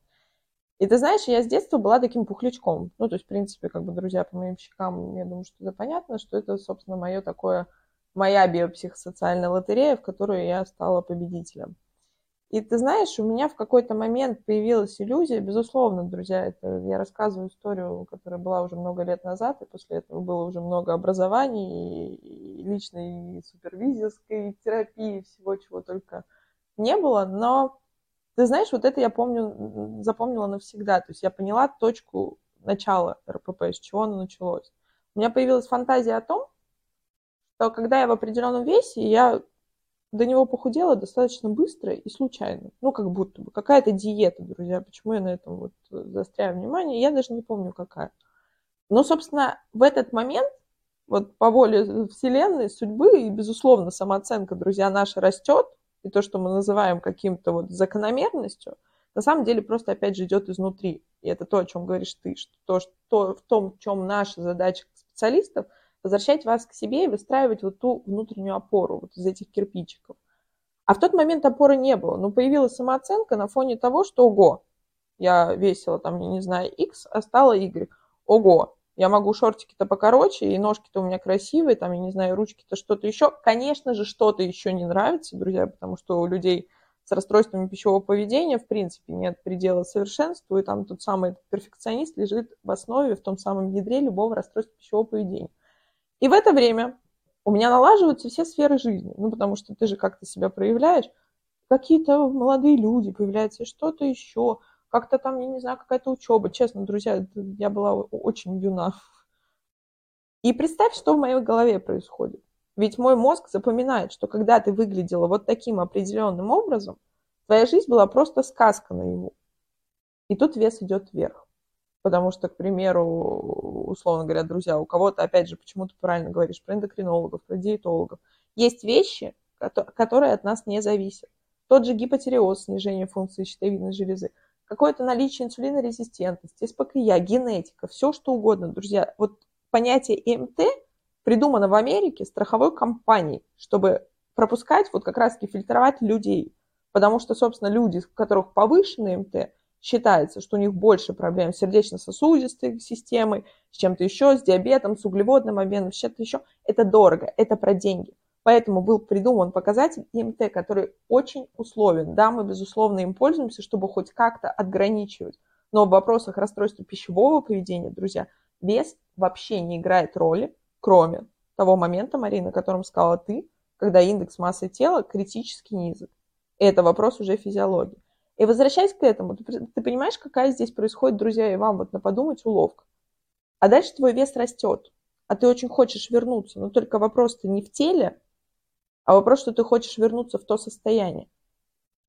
И ты знаешь, я с детства была таким пухлячком. Ну, то есть, в принципе, как бы, друзья, по моим щекам, я думаю, что это понятно, что это, собственно, мое такое, моя биопсихосоциальная лотерея, в которую я стала победителем. И ты знаешь, у меня в какой-то момент появилась иллюзия, безусловно, друзья, это я рассказываю историю, которая была уже много лет назад, и после этого было уже много образований, и личной и супервизорской терапии, всего чего только не было, но ты знаешь, вот это я помню, запомнила навсегда. То есть я поняла точку начала РПП, с чего оно началось. У меня появилась фантазия о том, что когда я в определенном весе, я до него похудела достаточно быстро и случайно. Ну, как будто бы. Какая-то диета, друзья. Почему я на этом вот застряю внимание? Я даже не помню, какая. Но, собственно, в этот момент, вот по воле Вселенной, судьбы и, безусловно, самооценка, друзья, наша растет, и то, что мы называем каким-то вот закономерностью, на самом деле просто, опять же, идет изнутри. И это то, о чем говоришь ты, что то, что в том, в чем наша задача специалистов, возвращать вас к себе и выстраивать вот ту внутреннюю опору вот из этих кирпичиков. А в тот момент опоры не было. Но появилась самооценка на фоне того, что, ого, я весила там, не знаю, X, а стала Y. Ого, я могу шортики-то покороче, и ножки-то у меня красивые, там, я не знаю, ручки-то что-то еще. Конечно же, что-то еще не нравится, друзья, потому что у людей с расстройствами пищевого поведения, в принципе, нет предела совершенству, и там тот самый перфекционист лежит в основе, в том самом ядре любого расстройства пищевого поведения. И в это время у меня налаживаются все сферы жизни, ну, потому что ты же как-то себя проявляешь, какие-то молодые люди появляются, что-то еще – как-то там, я не знаю, какая-то учеба. Честно, друзья, я была очень юна. И представь, что в моей голове происходит. Ведь мой мозг запоминает, что когда ты выглядела вот таким определенным образом, твоя жизнь была просто сказка на его. И тут вес идет вверх. Потому что, к примеру, условно говоря, друзья, у кого-то, опять же, почему ты правильно говоришь про эндокринологов, про диетологов, есть вещи, которые от нас не зависят. Тот же гипотиреоз, снижение функции щитовидной железы какое-то наличие инсулинорезистентности, СПКЯ, генетика, все что угодно, друзья. Вот понятие МТ придумано в Америке страховой компанией, чтобы пропускать, вот как раз-таки фильтровать людей. Потому что, собственно, люди, у которых повышенный МТ, считается, что у них больше проблем с сердечно-сосудистой системой, с чем-то еще, с диабетом, с углеводным обменом, с чем-то еще. Это дорого, это про деньги. Поэтому был придуман показатель ИМТ, который очень условен. Да, мы, безусловно, им пользуемся, чтобы хоть как-то отграничивать. Но в вопросах расстройства пищевого поведения, друзья, вес вообще не играет роли, кроме того момента, Марина, о котором сказала ты, когда индекс массы тела критически низок. Это вопрос уже физиологии. И возвращаясь к этому, ты, ты понимаешь, какая здесь происходит, друзья, и вам вот на подумать уловка. А дальше твой вес растет, а ты очень хочешь вернуться, но только вопрос-то не в теле, а вопрос, что ты хочешь вернуться в то состояние.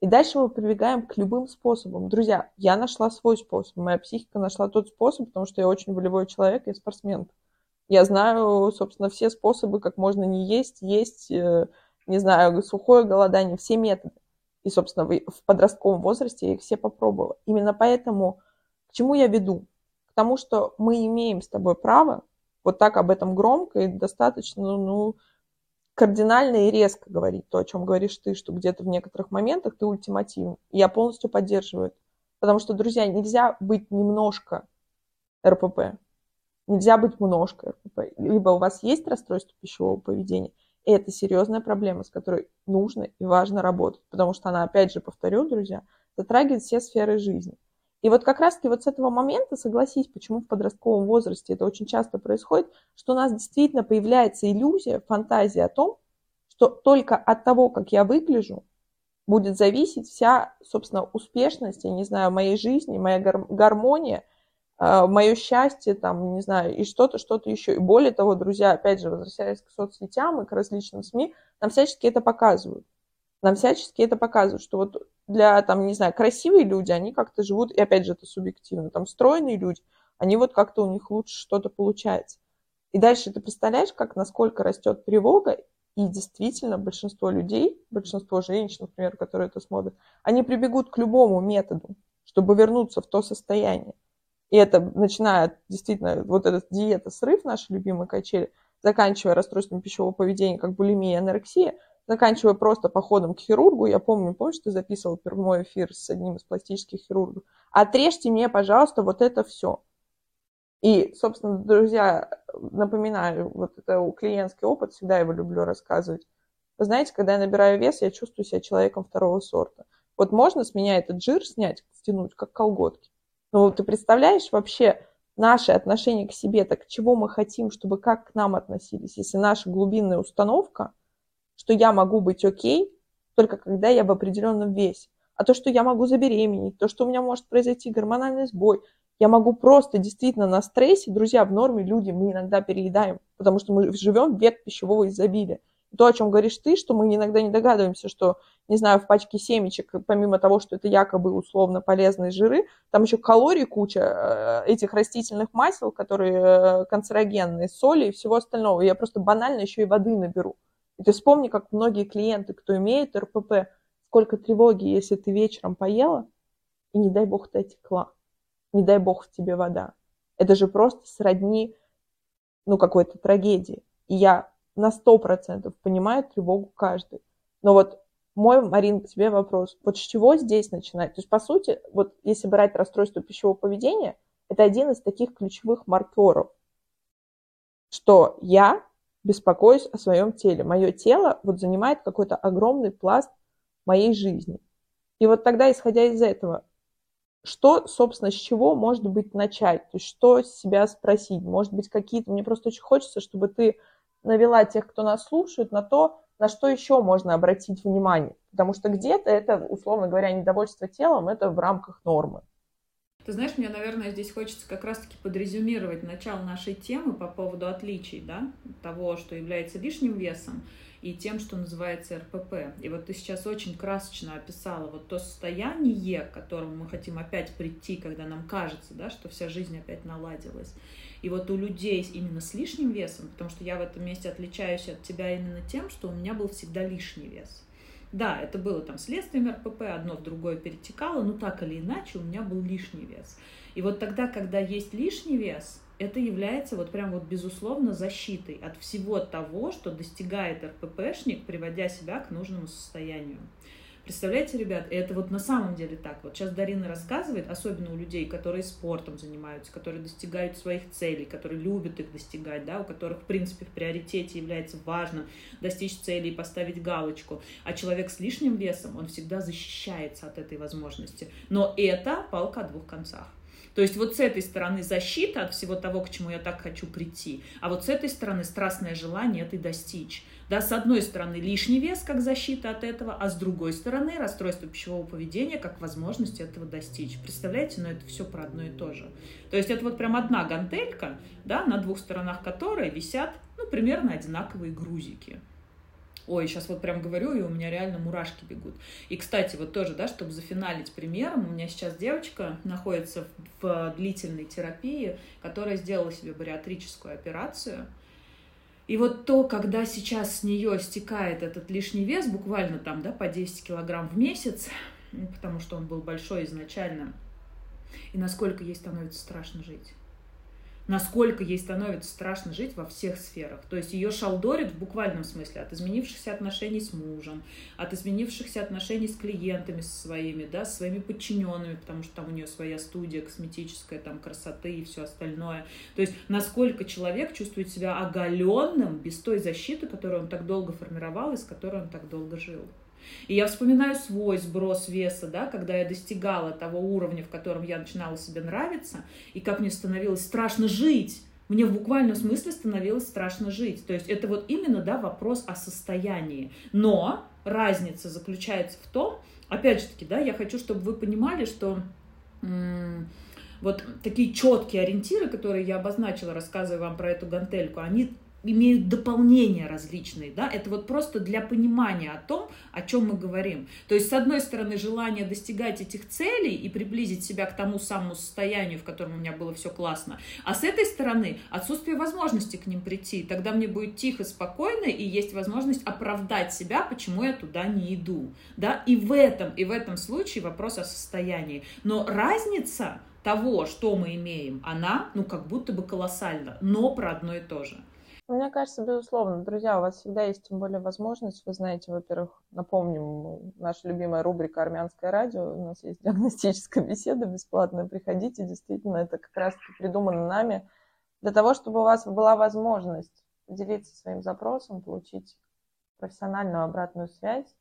И дальше мы прибегаем к любым способам. Друзья, я нашла свой способ. Моя психика нашла тот способ, потому что я очень волевой человек, я спортсменка. Я знаю, собственно, все способы, как можно не есть, есть, э, не знаю, сухое голодание, все методы. И, собственно, в подростковом возрасте я их все попробовала. Именно поэтому к чему я веду? К тому, что мы имеем с тобой право вот так об этом громко и достаточно, ну, кардинально и резко говорить то, о чем говоришь ты, что где-то в некоторых моментах ты ультимативен. Я полностью поддерживаю это. Потому что, друзья, нельзя быть немножко РПП. Нельзя быть немножко РПП. Либо у вас есть расстройство пищевого поведения, и это серьезная проблема, с которой нужно и важно работать. Потому что она, опять же, повторю, друзья, затрагивает все сферы жизни. И вот как раз-таки вот с этого момента, согласись, почему в подростковом возрасте это очень часто происходит, что у нас действительно появляется иллюзия, фантазия о том, что только от того, как я выгляжу, будет зависеть вся, собственно, успешность, я не знаю, моей жизни, моя гармония, а, мое счастье, там, не знаю, и что-то, что-то еще. И более того, друзья, опять же, возвращаясь к соцсетям и к различным СМИ, нам всячески это показывают. Нам всячески это показывают, что вот для, там, не знаю, красивые люди, они как-то живут, и опять же, это субъективно, там, стройные люди, они вот как-то у них лучше что-то получается. И дальше ты представляешь, как, насколько растет тревога, и действительно большинство людей, большинство женщин, например, которые это смотрят, они прибегут к любому методу, чтобы вернуться в то состояние. И это начиная действительно вот этот диета, срыв, наши любимые качели, заканчивая расстройством пищевого поведения, как булимия и анорексия, заканчивая просто походом к хирургу. Я помню, помнишь, ты записывал прямой эфир с одним из пластических хирургов. Отрежьте мне, пожалуйста, вот это все. И, собственно, друзья, напоминаю, вот это клиентский опыт, всегда его люблю рассказывать. Вы знаете, когда я набираю вес, я чувствую себя человеком второго сорта. Вот можно с меня этот жир снять, стянуть, как колготки. Но ты представляешь вообще наше отношение к себе, так чего мы хотим, чтобы как к нам относились, если наша глубинная установка, что я могу быть окей, только когда я в определенном весе. А то, что я могу забеременеть, то, что у меня может произойти гормональный сбой, я могу просто действительно на стрессе, друзья, в норме люди, мы иногда переедаем, потому что мы живем в век пищевого изобилия. То, о чем говоришь ты, что мы иногда не догадываемся, что, не знаю, в пачке семечек, помимо того, что это якобы условно полезные жиры, там еще калорий куча э, этих растительных масел, которые э, канцерогенные, соли и всего остального. Я просто банально еще и воды наберу. Ты вспомни, как многие клиенты, кто имеет РПП, сколько тревоги, если ты вечером поела, и не дай бог ты отекла не дай бог в тебе вода. Это же просто сродни, ну, какой-то трагедии. И я на сто процентов понимаю тревогу каждый. Но вот мой, Марин, к тебе вопрос. Вот с чего здесь начинать? То есть, по сути, вот если брать расстройство пищевого поведения, это один из таких ключевых маркеров, что я беспокоюсь о своем теле. Мое тело вот занимает какой-то огромный пласт моей жизни. И вот тогда, исходя из этого, что, собственно, с чего, может быть, начать? То есть что себя спросить? Может быть, какие-то... Мне просто очень хочется, чтобы ты навела тех, кто нас слушает, на то, на что еще можно обратить внимание. Потому что где-то это, условно говоря, недовольство телом, это в рамках нормы. Ты знаешь, мне, наверное, здесь хочется как раз-таки подрезюмировать начало нашей темы по поводу отличий, да, того, что является лишним весом, и тем, что называется РПП. И вот ты сейчас очень красочно описала вот то состояние, к которому мы хотим опять прийти, когда нам кажется, да, что вся жизнь опять наладилась. И вот у людей именно с лишним весом, потому что я в этом месте отличаюсь от тебя именно тем, что у меня был всегда лишний вес. Да, это было там следствием РПП, одно в другое перетекало, но так или иначе у меня был лишний вес. И вот тогда, когда есть лишний вес, это является вот прям вот безусловно защитой от всего того, что достигает РППшник, приводя себя к нужному состоянию. Представляете, ребят, это вот на самом деле так. Вот сейчас Дарина рассказывает, особенно у людей, которые спортом занимаются, которые достигают своих целей, которые любят их достигать, да, у которых, в принципе, в приоритете является важно достичь цели и поставить галочку. А человек с лишним весом, он всегда защищается от этой возможности. Но это палка о двух концах. То есть вот с этой стороны защита от всего того, к чему я так хочу прийти, а вот с этой стороны страстное желание это достичь. Да, с одной стороны лишний вес как защита от этого, а с другой стороны расстройство пищевого поведения как возможность этого достичь. Представляете, но это все про одно и то же. То есть это вот прям одна гантелька, да, на двух сторонах которой висят, ну, примерно одинаковые грузики. Ой, сейчас вот прям говорю, и у меня реально мурашки бегут. И, кстати, вот тоже, да, чтобы зафиналить примером, у меня сейчас девочка находится в, в длительной терапии, которая сделала себе бариатрическую операцию. И вот то, когда сейчас с нее стекает этот лишний вес, буквально там, да, по 10 килограмм в месяц, потому что он был большой изначально, и насколько ей становится страшно жить насколько ей становится страшно жить во всех сферах. То есть ее шалдорит в буквальном смысле от изменившихся отношений с мужем, от изменившихся отношений с клиентами со своими, да, с своими подчиненными, потому что там у нее своя студия косметическая, там красоты и все остальное. То есть насколько человек чувствует себя оголенным без той защиты, которую он так долго формировал и с которой он так долго жил. И я вспоминаю свой сброс веса, да, когда я достигала того уровня, в котором я начинала себе нравиться, и как мне становилось страшно жить. Мне в буквальном смысле становилось страшно жить. То есть это вот именно, да, вопрос о состоянии. Но разница заключается в том, опять же таки, да, я хочу, чтобы вы понимали, что вот такие четкие ориентиры, которые я обозначила, рассказывая вам про эту гантельку, они имеют дополнения различные, да, это вот просто для понимания о том, о чем мы говорим. То есть, с одной стороны, желание достигать этих целей и приблизить себя к тому самому состоянию, в котором у меня было все классно, а с этой стороны, отсутствие возможности к ним прийти, тогда мне будет тихо, спокойно, и есть возможность оправдать себя, почему я туда не иду, да, и в этом, и в этом случае вопрос о состоянии. Но разница того, что мы имеем, она, ну, как будто бы колоссальна, но про одно и то же. Мне кажется, безусловно, друзья, у вас всегда есть тем более возможность, вы знаете, во-первых, напомним, наша любимая рубрика «Армянское радио», у нас есть диагностическая беседа бесплатная, приходите, действительно, это как раз придумано нами для того, чтобы у вас была возможность поделиться своим запросом, получить профессиональную обратную связь,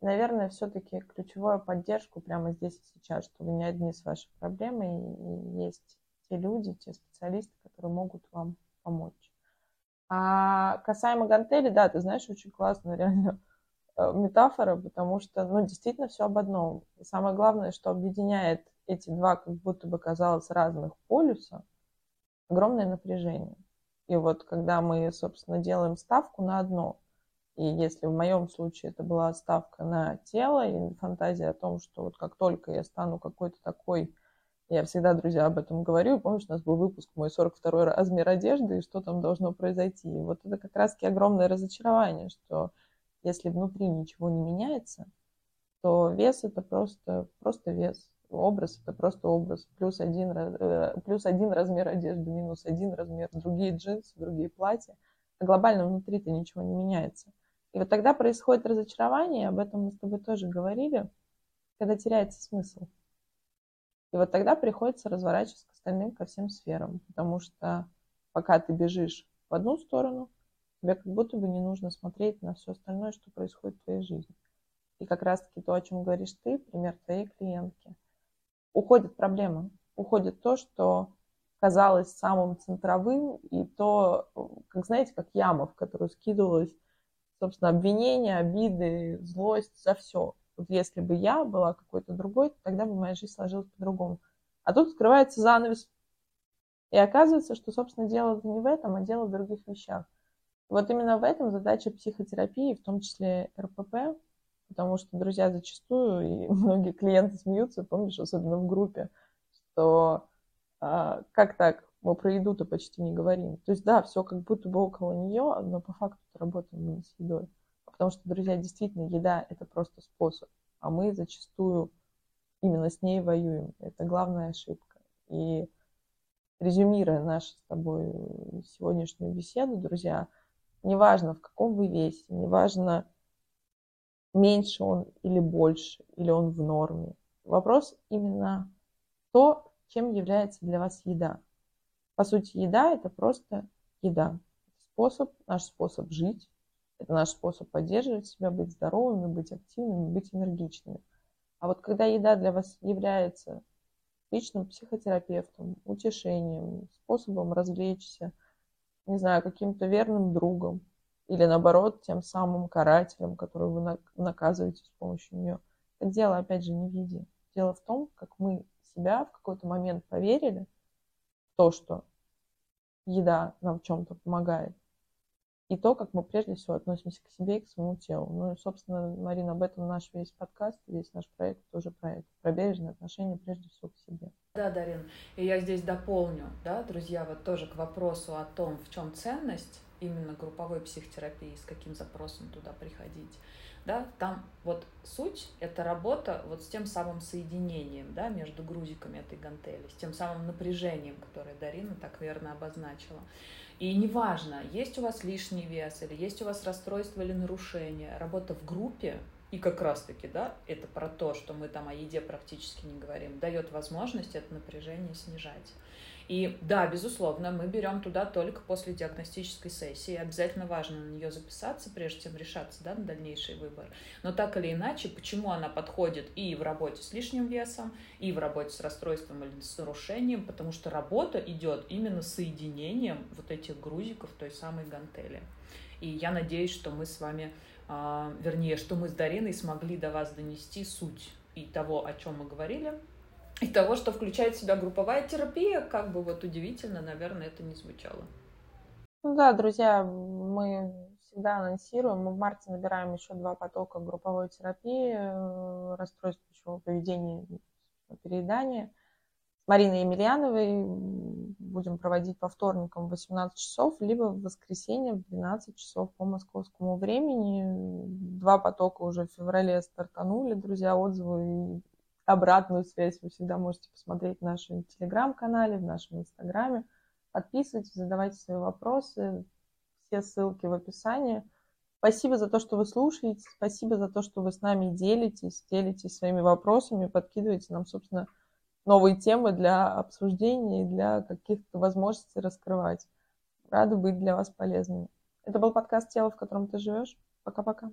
наверное, все-таки ключевую поддержку прямо здесь и сейчас, что вы не одни с вашей проблемой, и есть те люди, те специалисты, которые могут вам помочь. А касаемо гантели, да, ты знаешь, очень классная реально э, метафора, потому что, ну, действительно все об одном. И самое главное, что объединяет эти два, как будто бы казалось, разных полюса, огромное напряжение. И вот когда мы, собственно, делаем ставку на одно, и если в моем случае это была ставка на тело и фантазия о том, что вот как только я стану какой-то такой я всегда, друзья, об этом говорю. Помнишь, у нас был выпуск мой 42-й размер одежды и что там должно произойти. И вот это как раз-таки огромное разочарование, что если внутри ничего не меняется, то вес это просто, просто вес. Образ это просто образ. Плюс один, э, плюс один размер одежды, минус один размер, другие джинсы, другие платья. А глобально внутри-то ничего не меняется. И вот тогда происходит разочарование, об этом мы с тобой тоже говорили, когда теряется смысл. И вот тогда приходится разворачиваться к остальным, ко всем сферам, потому что пока ты бежишь в одну сторону, тебе как будто бы не нужно смотреть на все остальное, что происходит в твоей жизни. И как раз-таки то, о чем говоришь ты, пример твоей клиентки. Уходит проблема, уходит то, что казалось самым центровым, и то, как знаете, как яма, в которую скидывалось, собственно, обвинения, обиды, злость за все. Вот если бы я была какой-то другой, тогда бы моя жизнь сложилась по-другому. А тут скрывается занавес. И оказывается, что, собственно, дело не в этом, а дело в других вещах. Вот именно в этом задача психотерапии, в том числе РПП, потому что, друзья, зачастую, и многие клиенты смеются, помнишь, особенно в группе, что а, как так, мы про еду-то почти не говорим. То есть, да, все как будто бы около нее, но по факту работаем мы с едой. Потому что, друзья, действительно, еда – это просто способ, а мы зачастую именно с ней воюем. Это главная ошибка. И резюмируя нашу с тобой сегодняшнюю беседу, друзья, неважно, в каком вы весе, неважно, меньше он или больше, или он в норме. Вопрос именно то, чем является для вас еда. По сути, еда – это просто еда. Способ, наш способ жить, это наш способ поддерживать себя, быть здоровыми, быть активными, быть энергичными. А вот когда еда для вас является личным психотерапевтом, утешением, способом развлечься, не знаю, каким-то верным другом, или наоборот, тем самым карателем, который вы наказываете с помощью нее. Это дело, опять же, не в еде. Дело в том, как мы себя в какой-то момент поверили в то, что еда нам в чем-то помогает, и то, как мы прежде всего относимся к себе и к своему телу. Ну и, собственно, Марина, об этом наш весь подкаст, весь наш проект тоже про это, про бережное отношение прежде всего к себе. Да, Дарин, и я здесь дополню, да, друзья, вот тоже к вопросу о том, в чем ценность именно групповой психотерапии, с каким запросом туда приходить. Да, там вот суть — это работа вот с тем самым соединением да, между грузиками этой гантели, с тем самым напряжением, которое Дарина так верно обозначила. И неважно, есть у вас лишний вес или есть у вас расстройство или нарушение, работа в группе, и как раз-таки, да, это про то, что мы там о еде практически не говорим, дает возможность это напряжение снижать. И да, безусловно, мы берем туда только после диагностической сессии. Обязательно важно на нее записаться, прежде чем решаться да, на дальнейший выбор. Но так или иначе, почему она подходит и в работе с лишним весом, и в работе с расстройством или с нарушением, потому что работа идет именно соединением вот этих грузиков той самой гантели. И я надеюсь, что мы с вами, а, вернее, что мы с Дариной смогли до вас донести суть и того, о чем мы говорили, и того, что включает в себя групповая терапия, как бы вот удивительно, наверное, это не звучало. Ну да, друзья, мы всегда анонсируем, мы в марте набираем еще два потока групповой терапии, э, расстройств пищевого поведения, переедания. С Мариной Емельяновой будем проводить по вторникам в 18 часов, либо в воскресенье в 12 часов по московскому времени. Два потока уже в феврале стартанули, друзья, отзывы обратную связь вы всегда можете посмотреть в нашем телеграм-канале, в нашем инстаграме. Подписывайтесь, задавайте свои вопросы. Все ссылки в описании. Спасибо за то, что вы слушаете. Спасибо за то, что вы с нами делитесь, делитесь своими вопросами, подкидываете нам, собственно, новые темы для обсуждения и для каких-то возможностей раскрывать. Рада быть для вас полезными. Это был подкаст «Тело, в котором ты живешь». Пока-пока.